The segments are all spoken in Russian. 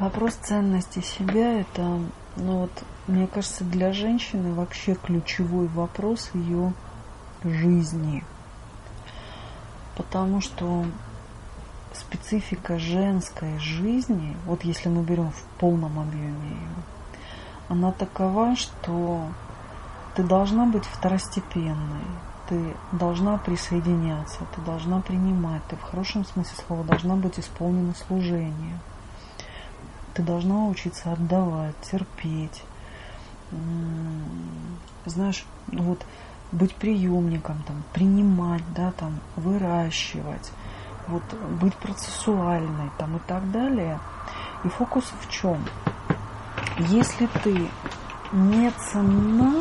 Вопрос ценности себя – это, ну вот, мне кажется, для женщины вообще ключевой вопрос ее жизни. Потому что специфика женской жизни, вот если мы берем в полном объеме ее, она такова, что ты должна быть второстепенной, ты должна присоединяться, ты должна принимать, ты в хорошем смысле слова должна быть исполнена служение. Ты должна учиться отдавать, терпеть. Знаешь, ну вот быть приемником, там, принимать, да, там, выращивать, вот, быть процессуальной там, и так далее. И фокус в чем? Если ты не ценна,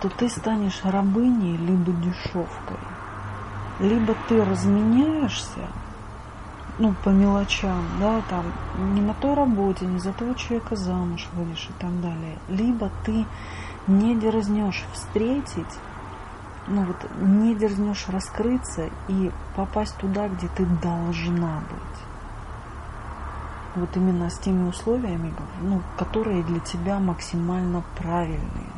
то ты станешь рабыней либо дешевкой. Либо ты разменяешься, ну, по мелочам, да, там, не на той работе, не за того человека замуж выйдешь и так далее. Либо ты не дерзнешь встретить, ну вот, не дерзнешь раскрыться и попасть туда, где ты должна быть. Вот именно с теми условиями, ну, которые для тебя максимально правильные.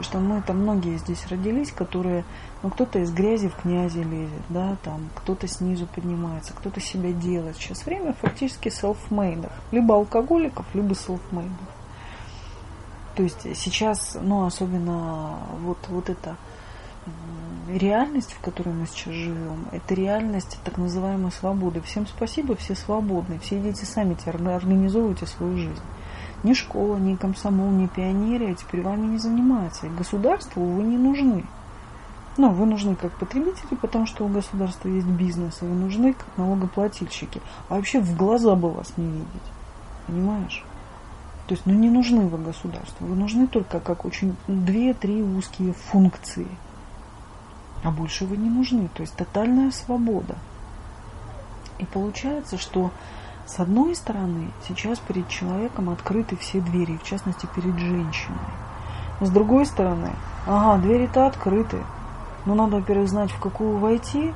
Потому что мы там многие здесь родились, которые, ну, кто-то из грязи в князи лезет, да, там, кто-то снизу поднимается, кто-то себя делает. Сейчас время фактически селфмейдов. Либо алкоголиков, либо селфмейдов. То есть сейчас, ну, особенно вот, вот это реальность, в которой мы сейчас живем, это реальность так называемой свободы. Всем спасибо, все свободны, все идите сами, организовывайте свою жизнь. Ни школа, ни комсомол, ни пионерия теперь вами не занимаются. И государству вы не нужны. Но вы нужны как потребители, потому что у государства есть бизнес, и вы нужны как налогоплательщики. А вообще в глаза бы вас не видеть. Понимаешь? То есть, ну не нужны вы государству, вы нужны только как очень две-три узкие функции. А больше вы не нужны. То есть тотальная свобода. И получается, что с одной стороны, сейчас перед человеком открыты все двери, в частности перед женщиной. Но с другой стороны, ага, двери-то открыты. Но надо, во-первых, знать, в какую войти.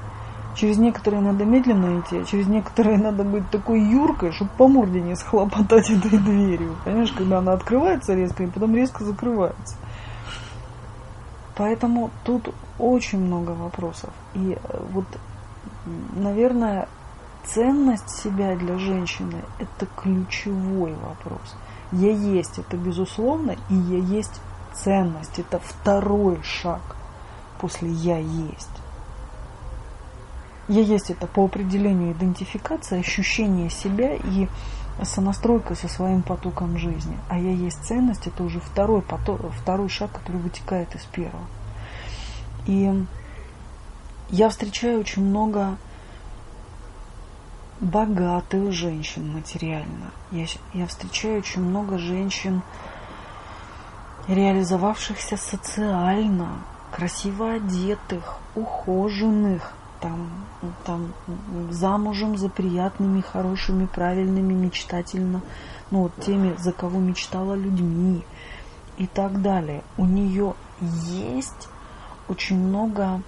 Через некоторые надо медленно идти, а через некоторые надо быть такой юркой, чтобы по морде не схлопотать этой дверью. Понимаешь, когда она открывается резко и потом резко закрывается. Поэтому тут очень много вопросов. И э, вот, наверное, ценность себя для женщины – это ключевой вопрос. Я есть – это безусловно, и я есть ценность – это второй шаг после «я есть». Я есть это по определению идентификация, ощущение себя и сонастройка со своим потоком жизни. А я есть ценность, это уже второй, поток, второй шаг, который вытекает из первого. И я встречаю очень много богатых женщин материально. Я, я встречаю очень много женщин, реализовавшихся социально, красиво одетых, ухоженных, там, там замужем за приятными, хорошими, правильными, мечтательно, ну вот теми, за кого мечтала людьми и так далее. У нее есть очень много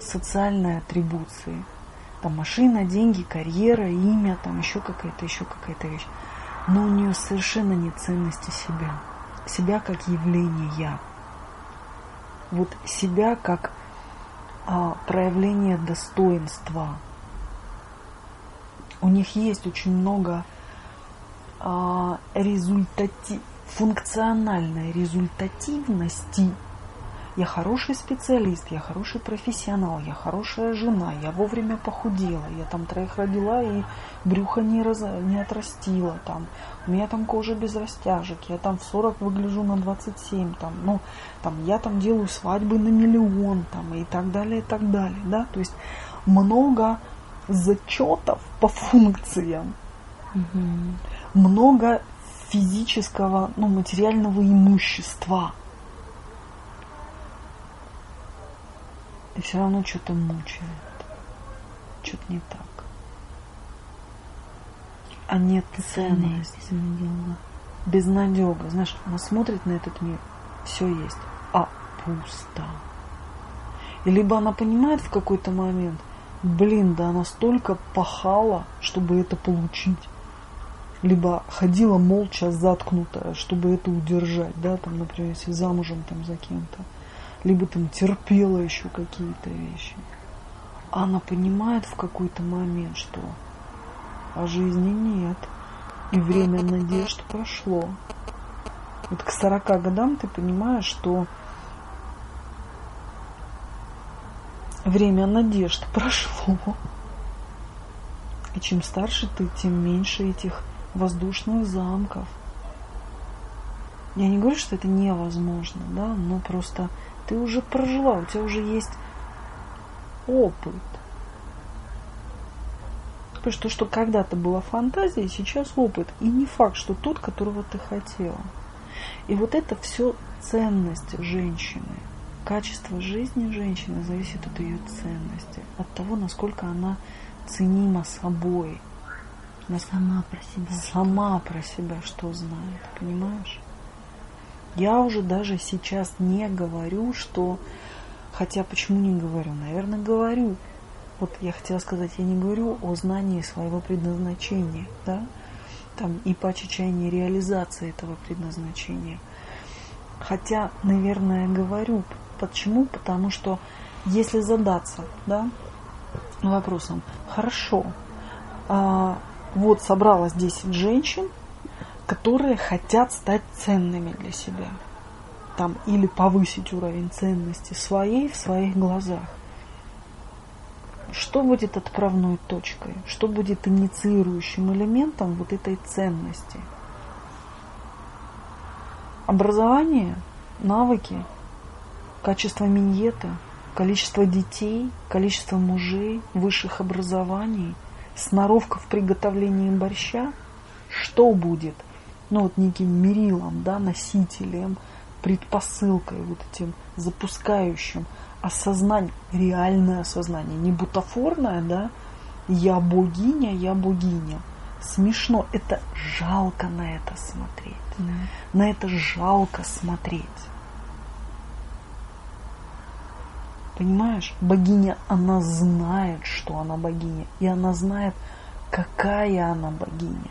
социальной атрибуции – там машина, деньги, карьера, имя, там еще какая-то, еще какая-то вещь. Но у нее совершенно нет ценности себя. Себя как явление я. Вот себя как а, проявление достоинства. У них есть очень много а, результати... функциональной результативности – я хороший специалист, я хороший профессионал, я хорошая жена, я вовремя похудела, я там троих родила и брюха не, раз, не отрастила, там, у меня там кожа без растяжек, я там в 40 выгляжу на 27, там, ну, там, я там делаю свадьбы на миллион, там, и так далее, и так далее, да, то есть много зачетов по функциям, угу. много физического, ну, материального имущества – И все равно что-то мучает. Что-то не так. А нет ценности. Безнадега. Безнадега. Знаешь, она смотрит на этот мир, все есть, а пусто. И либо она понимает в какой-то момент, блин, да она столько пахала, чтобы это получить. либо ходила молча заткнутая, чтобы это удержать, да, там, например, если замужем там за кем-то, либо там терпела еще какие-то вещи. Она понимает в какой-то момент, что а жизни нет, и время надежд прошло. Вот к 40 годам ты понимаешь, что время надежд прошло. И чем старше ты, тем меньше этих воздушных замков. Я не говорю, что это невозможно, да, но просто ты уже прожила, у тебя уже есть опыт. То, что, что когда-то была фантазия, сейчас опыт. И не факт, что тот, которого ты хотела. И вот это все ценность женщины. Качество жизни женщины зависит от ее ценности, от того, насколько она ценима собой. Она сама про себя. Сама про себя что знает, понимаешь? Я уже даже сейчас не говорю, что... Хотя почему не говорю? Наверное, говорю. Вот я хотела сказать, я не говорю о знании своего предназначения, да? Там и по чечайне реализации этого предназначения. Хотя, наверное, говорю. Почему? Потому что если задаться, да, вопросом, хорошо, а, вот собралось 10 женщин, которые хотят стать ценными для себя. Там, или повысить уровень ценности своей в своих глазах. Что будет отправной точкой? Что будет инициирующим элементом вот этой ценности? Образование, навыки, качество миньета, количество детей, количество мужей, высших образований, сноровка в приготовлении борща. Что будет – ну вот неким мерилом, да, носителем, предпосылкой, вот этим запускающим осознание, реальное осознание, не бутафорное, да, я богиня, я богиня. Смешно, это жалко на это смотреть. Да. На это жалко смотреть. Понимаешь, богиня, она знает, что она богиня, и она знает, какая она богиня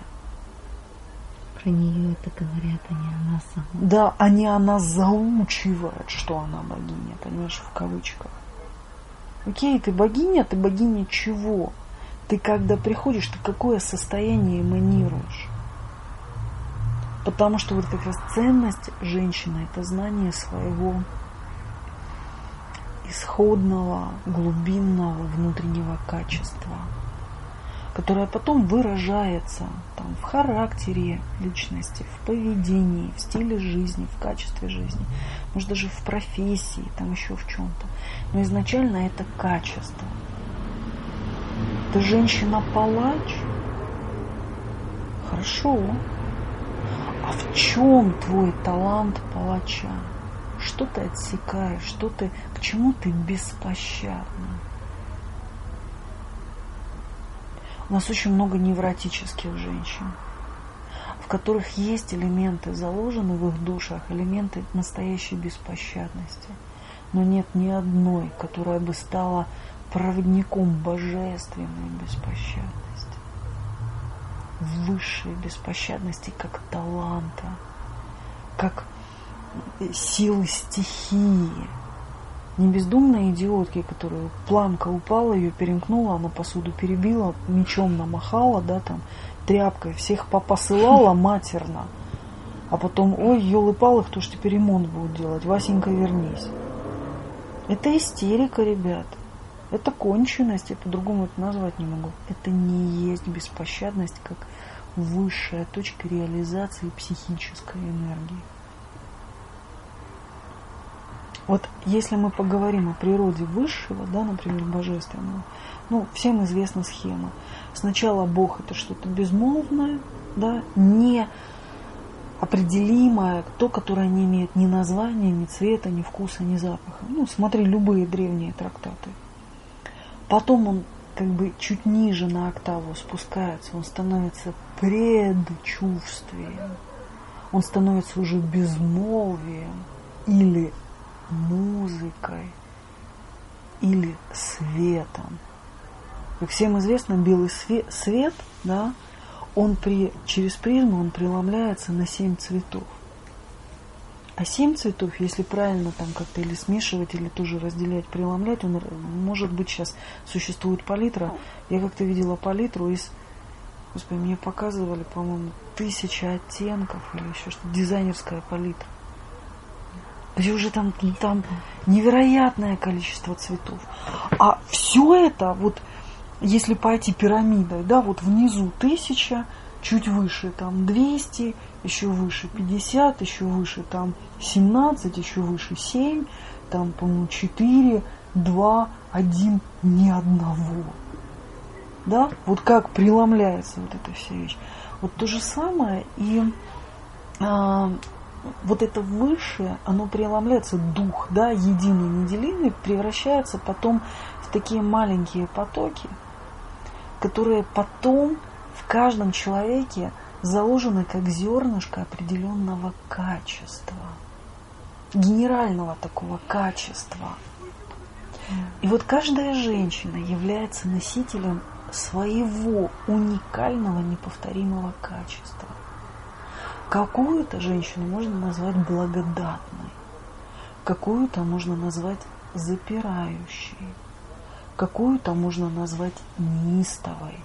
про нее это говорят, а не она сама. Да, а не она заучивает, что она богиня, понимаешь, в кавычках. Окей, ты богиня, ты богиня чего? Ты когда приходишь, ты какое состояние эманируешь? Потому что вот как раз ценность женщины – это знание своего исходного, глубинного внутреннего качества – которая потом выражается там, в характере личности, в поведении, в стиле жизни, в качестве жизни, может даже в профессии, там еще в чем-то. Но изначально это качество. Ты женщина-палач? Хорошо. А в чем твой талант палача? Что ты отсекаешь? Что ты, к чему ты беспощадна? У нас очень много невротических женщин, в которых есть элементы, заложены в их душах, элементы настоящей беспощадности. Но нет ни одной, которая бы стала проводником божественной беспощадности, высшей беспощадности как таланта, как силы стихии, не бездумной идиотки, которая планка упала, ее перемкнула, она посуду перебила, мечом намахала, да, там, тряпкой, всех посылала матерно. А потом, ой, елы-палы, кто ж теперь ремонт будет делать? Васенька, вернись. Это истерика, ребят. Это конченность, я по-другому это назвать не могу. Это не есть беспощадность, как высшая точка реализации психической энергии. Вот если мы поговорим о природе высшего, да, например, божественного, ну, всем известна схема. Сначала Бог это что-то безмолвное, да, не определимое, то, которое не имеет ни названия, ни цвета, ни вкуса, ни запаха. Ну, смотри, любые древние трактаты. Потом он как бы чуть ниже на октаву спускается, он становится предчувствием, он становится уже безмолвием или музыкой или светом. Как всем известно, белый свет, свет да, он при, через призму он преломляется на семь цветов. А семь цветов, если правильно там как-то или смешивать, или тоже разделять, преломлять, он может быть сейчас существует палитра. Я как-то видела палитру из, господи, мне показывали, по-моему, тысяча оттенков или еще что-то, дизайнерская палитра. Где уже там, там невероятное количество цветов. А все это, вот если пойти пирамидой, да, вот внизу тысяча, чуть выше там 200, еще выше 50, еще выше там 17, еще выше 7, там, по-моему, 4, 2, 1, ни одного. Да? Вот как преломляется вот эта вся вещь. Вот то же самое и а, вот это высшее, оно преломляется, дух, да, единый, неделимый, превращается потом в такие маленькие потоки, которые потом в каждом человеке заложены как зернышко определенного качества, генерального такого качества. И вот каждая женщина является носителем своего уникального неповторимого качества. Какую-то женщину можно назвать благодатной, какую-то можно назвать запирающей, какую-то можно назвать неистовой,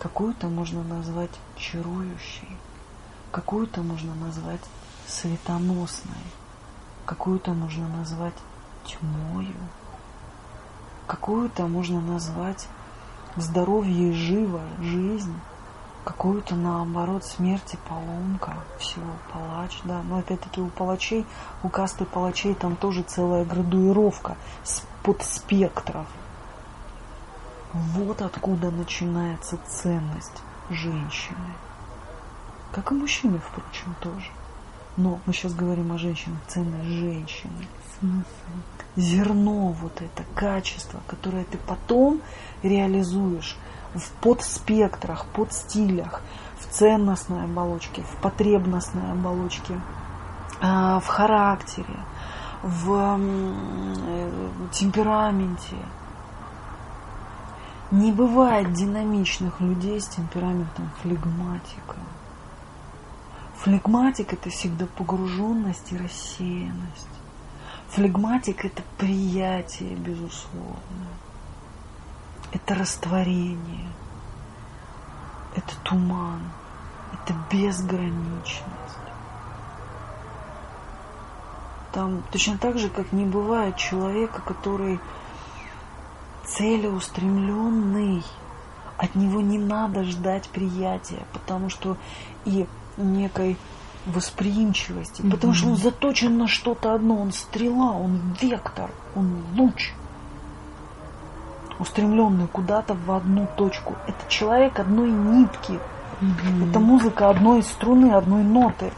какую-то можно назвать чарующей, какую-то можно назвать светоносной, какую-то можно назвать тьмою, какую-то можно назвать здоровье и живая жизнь, какую-то наоборот смерти поломка, все, палач, да. Но опять-таки у палачей, у касты палачей там тоже целая градуировка под спектров. Вот откуда начинается ценность женщины. Как и мужчины, впрочем, тоже. Но мы сейчас говорим о женщинах, ценность женщины. Смысл. Зерно вот это, качество, которое ты потом реализуешь в подспектрах, подстилях, в ценностной оболочке, в потребностной оболочке, а, в характере, в э, темпераменте. Не бывает динамичных людей с темпераментом флегматика. Флегматик – это всегда погруженность и рассеянность. Флегматик – это приятие, безусловно это растворение, это туман, это безграничность. Там точно так же, как не бывает человека, который целеустремленный, от него не надо ждать приятия, потому что и некой восприимчивости, mm-hmm. потому что он заточен на что-то одно, он стрела, он вектор, он луч – устремленный куда-то в одну точку. Это человек одной нитки. Mm-hmm. Это музыка одной струны, одной ноты.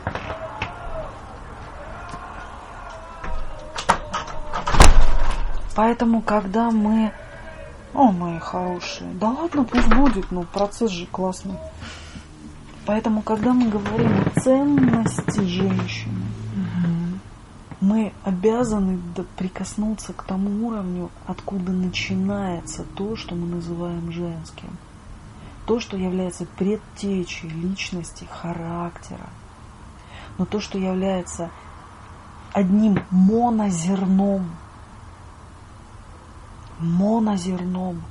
Поэтому, когда мы... О, мои хорошие, да ладно, пусть будет, но процесс же классный. Поэтому, когда мы говорим о ценности женщины, мы обязаны прикоснуться к тому уровню, откуда начинается то, что мы называем женским. То, что является предтечей личности, характера. Но то, что является одним монозерном, монозерном,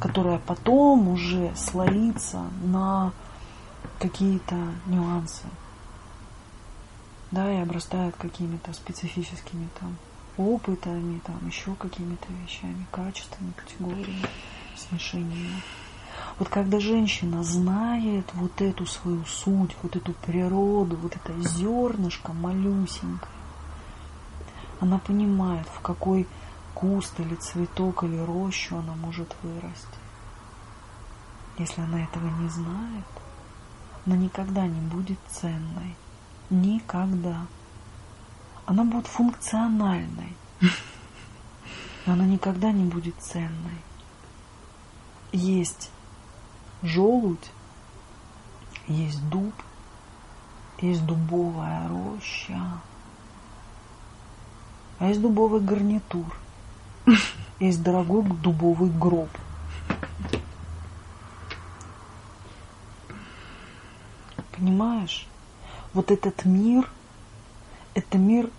которое потом уже слоится на какие-то нюансы да, и обрастают какими-то специфическими там опытами, там еще какими-то вещами, качествами, категориями, смешениями. Вот когда женщина знает вот эту свою суть, вот эту природу, вот это зернышко малюсенькое, она понимает, в какой куст или цветок или рощу она может вырасти. Если она этого не знает, она никогда не будет ценной. Никогда. Она будет функциональной. Но она никогда не будет ценной. Есть желудь, есть дуб, есть дубовая роща, а есть дубовый гарнитур, есть дорогой дубовый гроб. Понимаешь? Вот этот мир, это мир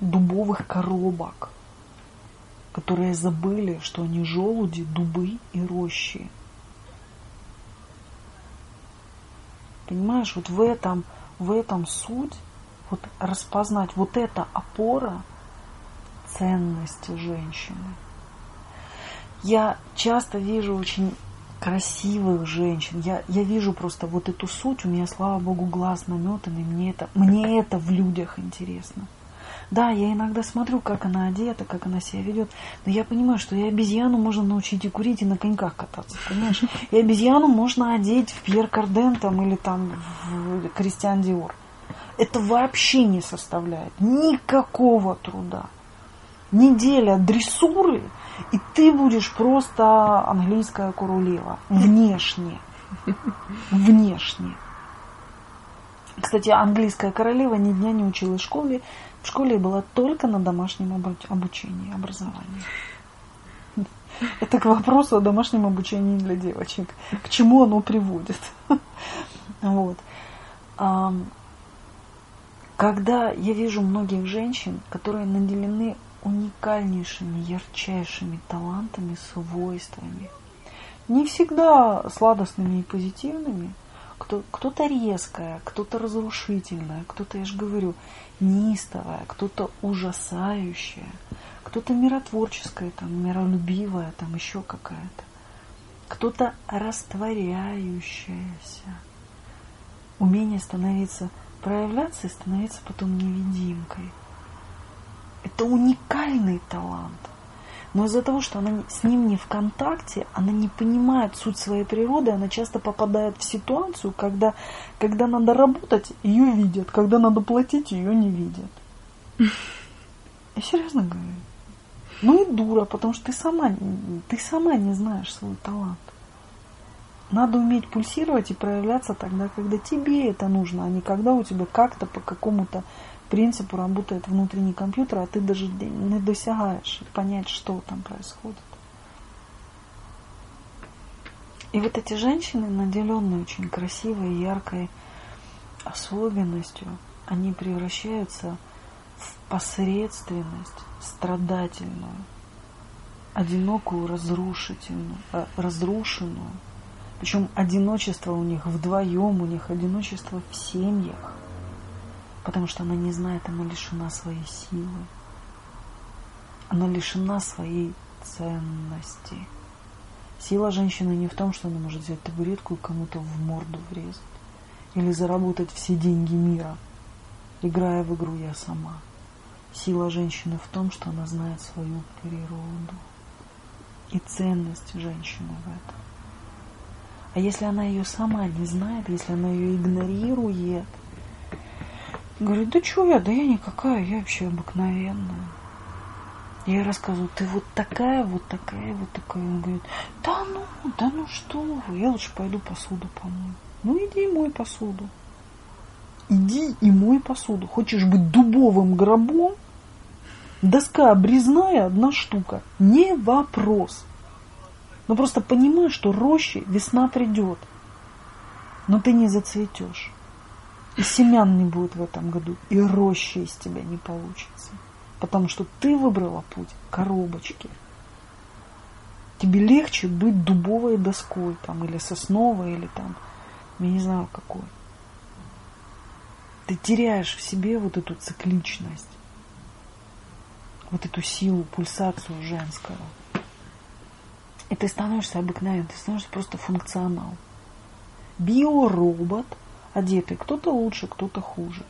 дубовых коробок, которые забыли, что они желуди, дубы и рощи. Понимаешь, вот в этом, в этом суть, вот распознать вот эта опора ценности женщины. Я часто вижу очень красивых женщин. Я, я вижу просто вот эту суть. У меня, слава богу, глаз наметанный. Мне это, мне это в людях интересно. Да, я иногда смотрю, как она одета, как она себя ведет, но я понимаю, что и обезьяну можно научить и курить, и на коньках кататься, понимаешь? И обезьяну можно одеть в Пьер Карден там, или там в Кристиан Диор. Это вообще не составляет никакого труда. Неделя дрессуры, и ты будешь просто английская королева. Внешне. Внешне. Кстати, английская королева ни дня не училась в школе, в школе была только на домашнем обучении, образовании. Это к вопросу о домашнем обучении для девочек. К чему оно приводит. Вот. Когда я вижу многих женщин, которые наделены уникальнейшими, ярчайшими талантами, свойствами, не всегда сладостными и позитивными, кто, кто-то резкая, кто-то разрушительная, кто-то, я же говорю, неистовая, кто-то ужасающая, кто-то миротворческая, там, миролюбивая, там еще какая-то, кто-то растворяющаяся. Умение становиться, проявляться и становиться потом невидимкой. Это уникальный талант. Но из-за того, что она с ним не в контакте, она не понимает суть своей природы, она часто попадает в ситуацию, когда, когда надо работать, ее видят, когда надо платить, ее не видят. Я серьезно говорю. Ну и дура, потому что ты сама, ты сама не знаешь свой талант. Надо уметь пульсировать и проявляться тогда, когда тебе это нужно, а не когда у тебя как-то по какому-то принципу работает внутренний компьютер, а ты даже не досягаешь понять, что там происходит. И вот эти женщины, наделенные очень красивой, яркой особенностью, они превращаются в посредственность, страдательную, одинокую, разрушительную, э, разрушенную. Причем одиночество у них вдвоем, у них одиночество в семьях потому что она не знает, она лишена своей силы. Она лишена своей ценности. Сила женщины не в том, что она может взять табуретку и кому-то в морду врезать. Или заработать все деньги мира, играя в игру «Я сама». Сила женщины в том, что она знает свою природу и ценность женщины в этом. А если она ее сама не знает, если она ее игнорирует – Говорит, да что я, да я никакая, я вообще обыкновенная. Я рассказываю, ты вот такая, вот такая, вот такая. Он говорит, да ну, да ну что вы, я лучше пойду посуду помою. Ну иди и мой посуду. Иди и мой посуду. Хочешь быть дубовым гробом? Доска обрезная, одна штука. Не вопрос. Но просто понимай, что роще весна придет. Но ты не зацветешь. И семян не будет в этом году, и рощи из тебя не получится. Потому что ты выбрала путь коробочки. Тебе легче быть дубовой доской, там, или сосновой, или там, я не знаю какой. Ты теряешь в себе вот эту цикличность, вот эту силу, пульсацию женского. И ты становишься обыкновенным, ты становишься просто функционал. Биоробот – одетый. Кто-то лучше, кто-то хуже.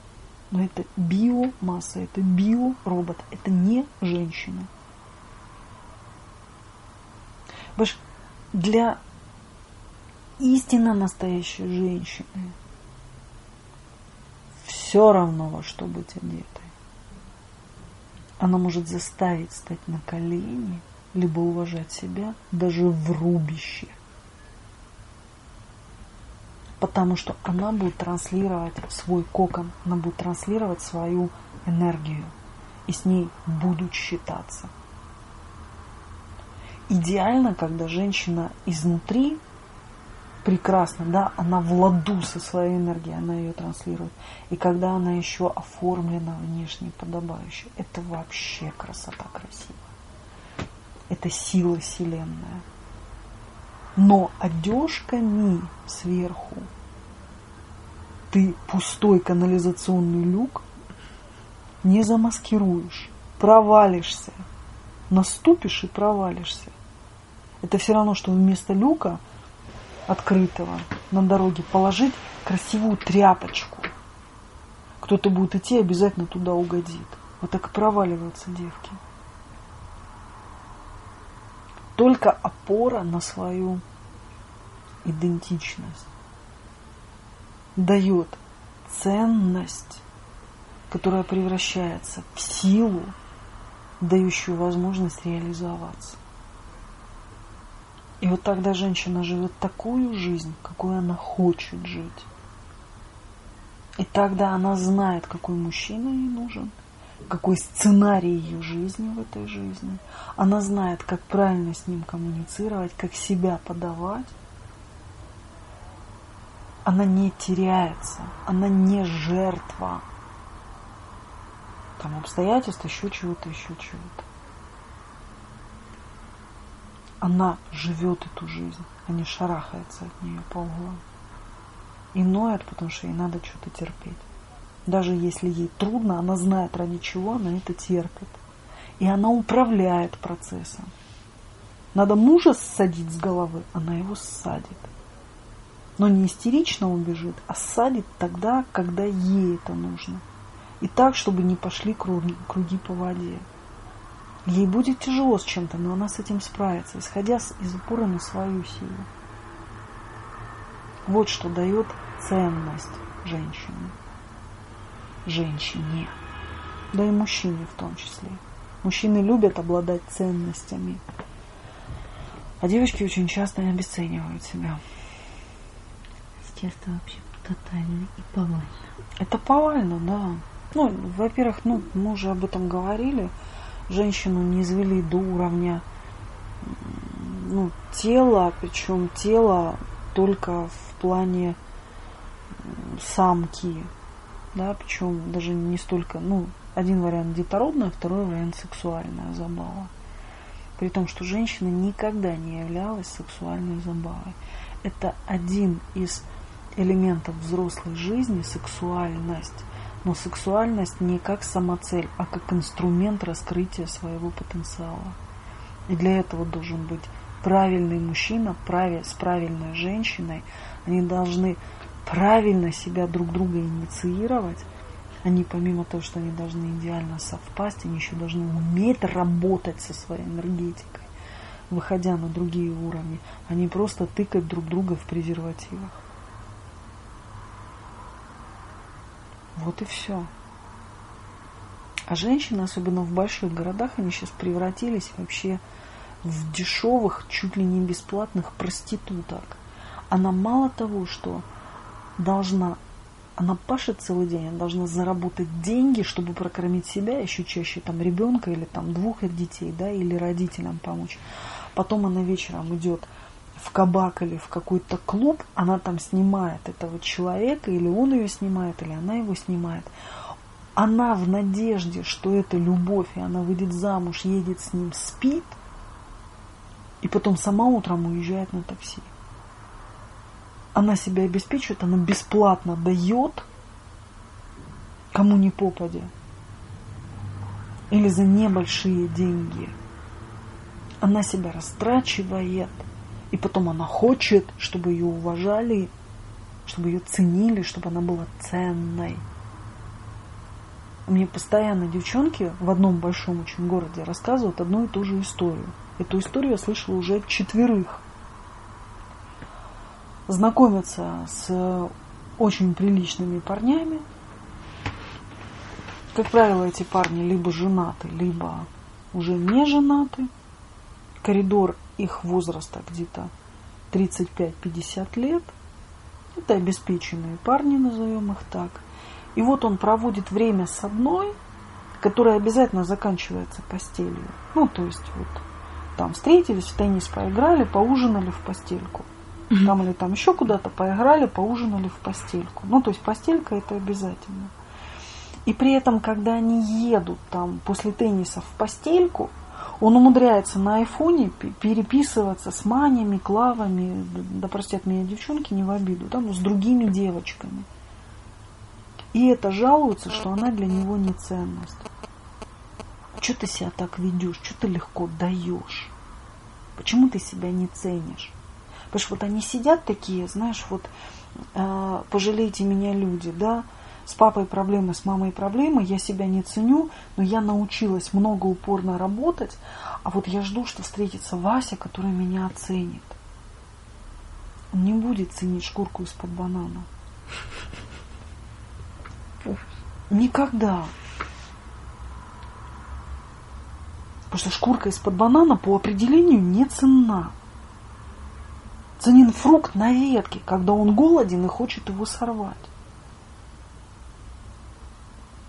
Но это биомасса, это биоробот, это не женщина. Потому для истинно настоящей женщины все равно во что быть одетой. Она может заставить стать на колени, либо уважать себя даже в рубище – потому что она будет транслировать свой кокон, она будет транслировать свою энергию, и с ней будут считаться. Идеально, когда женщина изнутри прекрасно, да, она в ладу со своей энергией, она ее транслирует. И когда она еще оформлена внешне подобающе, это вообще красота красивая. Это сила Вселенная. Но одежками сверху ты пустой канализационный люк не замаскируешь, провалишься, наступишь и провалишься. Это все равно, что вместо люка открытого на дороге положить красивую тряпочку. Кто-то будет идти, обязательно туда угодит. Вот так и проваливаются девки. Только опора на свою идентичность дает ценность, которая превращается в силу, дающую возможность реализоваться. И вот тогда женщина живет такую жизнь, какую она хочет жить. И тогда она знает, какой мужчина ей нужен, какой сценарий ее жизни в этой жизни. Она знает, как правильно с ним коммуницировать, как себя подавать. Она не теряется, она не жертва. Там обстоятельства, еще чего-то, еще чего-то она живет эту жизнь, а не шарахается от нее по углам. И ноет, потому что ей надо что-то терпеть. Даже если ей трудно, она знает, ради чего она это терпит. И она управляет процессом. Надо мужа ссадить с головы, она его ссадит. Но не истерично убежит, а ссадит тогда, когда ей это нужно. И так, чтобы не пошли круги, круги по воде. Ей будет тяжело с чем-то, но она с этим справится, исходя из упора на свою силу. Вот что дает ценность женщине. Женщине. Да и мужчине в том числе. Мужчины любят обладать ценностями. А девочки очень часто обесценивают себя. Сейчас это вообще тотально и повально. Это повально, да. Ну, во-первых, ну, мы уже об этом говорили женщину не извели до уровня ну, тела, причем тело только в плане самки, да, причем даже не столько, ну, один вариант детородная, второй вариант сексуальная забава. При том, что женщина никогда не являлась сексуальной забавой. Это один из элементов взрослой жизни, сексуальность но сексуальность не как самоцель, а как инструмент раскрытия своего потенциала. И для этого должен быть правильный мужчина с правильной женщиной. Они должны правильно себя друг друга инициировать. Они помимо того, что они должны идеально совпасть, они еще должны уметь работать со своей энергетикой, выходя на другие уровни, а не просто тыкать друг друга в презервативах. Вот и все. А женщины, особенно в больших городах, они сейчас превратились вообще в дешевых, чуть ли не бесплатных проституток. Она мало того, что должна, она пашет целый день, она должна заработать деньги, чтобы прокормить себя, еще чаще там ребенка или там двух детей, да, или родителям помочь. Потом она вечером идет в кабак или в какой-то клуб, она там снимает этого человека, или он ее снимает, или она его снимает. Она в надежде, что это любовь, и она выйдет замуж, едет с ним, спит, и потом сама утром уезжает на такси. Она себя обеспечивает, она бесплатно дает, кому не попадя, или за небольшие деньги. Она себя растрачивает – и потом она хочет, чтобы ее уважали, чтобы ее ценили, чтобы она была ценной. Мне постоянно девчонки в одном большом очень городе рассказывают одну и ту же историю. Эту историю я слышала уже от четверых. Знакомятся с очень приличными парнями. Как правило, эти парни либо женаты, либо уже не женаты. Коридор их возраста где-то 35-50 лет. Это обеспеченные парни, назовем их так. И вот он проводит время с одной, которая обязательно заканчивается постелью. Ну, то есть вот там встретились, в теннис поиграли, поужинали в постельку. Там или там еще куда-то поиграли, поужинали в постельку. Ну, то есть постелька это обязательно. И при этом, когда они едут там после тенниса в постельку, он умудряется на айфоне переписываться с манями, клавами, да простят меня девчонки, не в обиду, да, но с другими девочками. И это жалуется, что она для него не ценность. Что ты себя так ведешь? Что ты легко даешь? Почему ты себя не ценишь? Потому что вот они сидят такие, знаешь, вот э, пожалейте меня люди, да, с папой проблемы, с мамой проблемы, я себя не ценю, но я научилась много упорно работать, а вот я жду, что встретится Вася, который меня оценит. Он не будет ценить шкурку из-под банана. Никогда. Потому что шкурка из-под банана по определению не ценна. Ценен фрукт на ветке, когда он голоден и хочет его сорвать.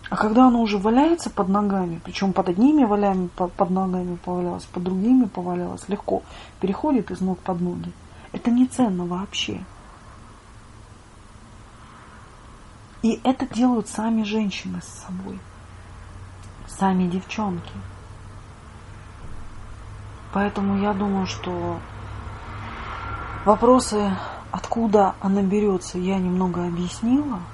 А когда оно уже валяется под ногами, причем под одними валями, под ногами повалялось, под другими повалялось, легко переходит из ног под ноги. Это не ценно вообще. И это делают сами женщины с собой. Сами девчонки. Поэтому я думаю, что вопросы, откуда она берется, я немного объяснила –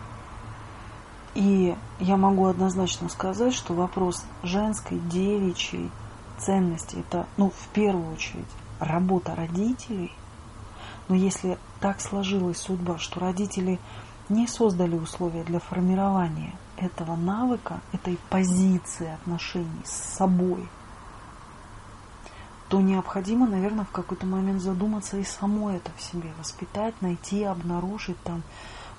и я могу однозначно сказать, что вопрос женской, девичьей ценности – это, ну, в первую очередь, работа родителей. Но если так сложилась судьба, что родители не создали условия для формирования этого навыка, этой позиции отношений с собой, то необходимо, наверное, в какой-то момент задуматься и само это в себе воспитать, найти, обнаружить там,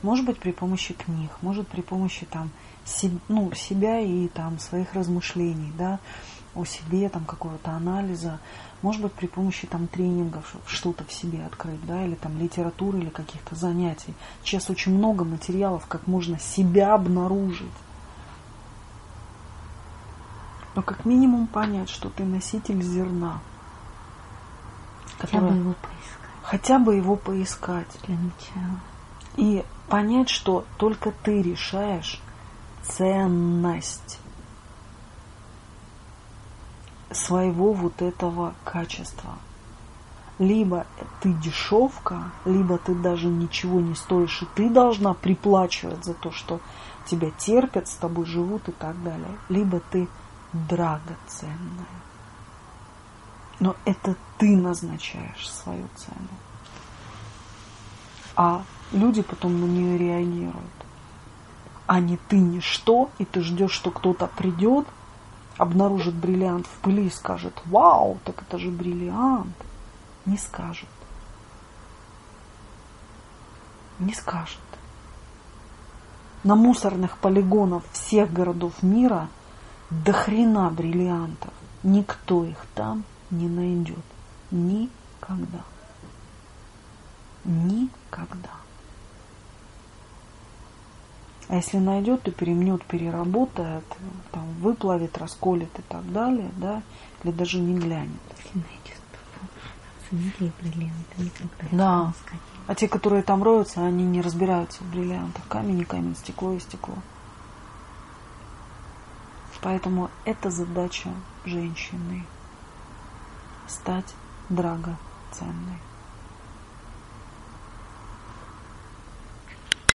может быть, при помощи книг, может при помощи там, ну, себя и там, своих размышлений, да, о себе, там, какого-то анализа, может быть, при помощи там, тренингов что-то в себе открыть, да, или там литературы, или каких-то занятий. Сейчас очень много материалов, как можно себя обнаружить. Но как минимум понять, что ты носитель зерна. Хотя бы его поискать. Хотя бы его поискать. Для начала. И понять, что только ты решаешь ценность своего вот этого качества. Либо ты дешевка, либо ты даже ничего не стоишь, и ты должна приплачивать за то, что тебя терпят, с тобой живут и так далее. Либо ты драгоценная. Но это ты назначаешь свою цену. А люди потом на нее реагируют. А не ты ничто, и ты ждешь, что кто-то придет, обнаружит бриллиант в пыли и скажет, вау, так это же бриллиант. Не скажет. Не скажет. На мусорных полигонах всех городов мира до хрена бриллиантов. Никто их там не найдет. Никогда. Никогда. А если найдет, то перемнет, переработает, там, выплавит, расколет и так далее, да, или даже не глянет. Если найдет, ценили бриллианты, никогда Да. А те, которые там роются, они не разбираются в бриллиантах. Камень и камень, стекло и стекло. Поэтому это задача женщины. Стать драгоценной.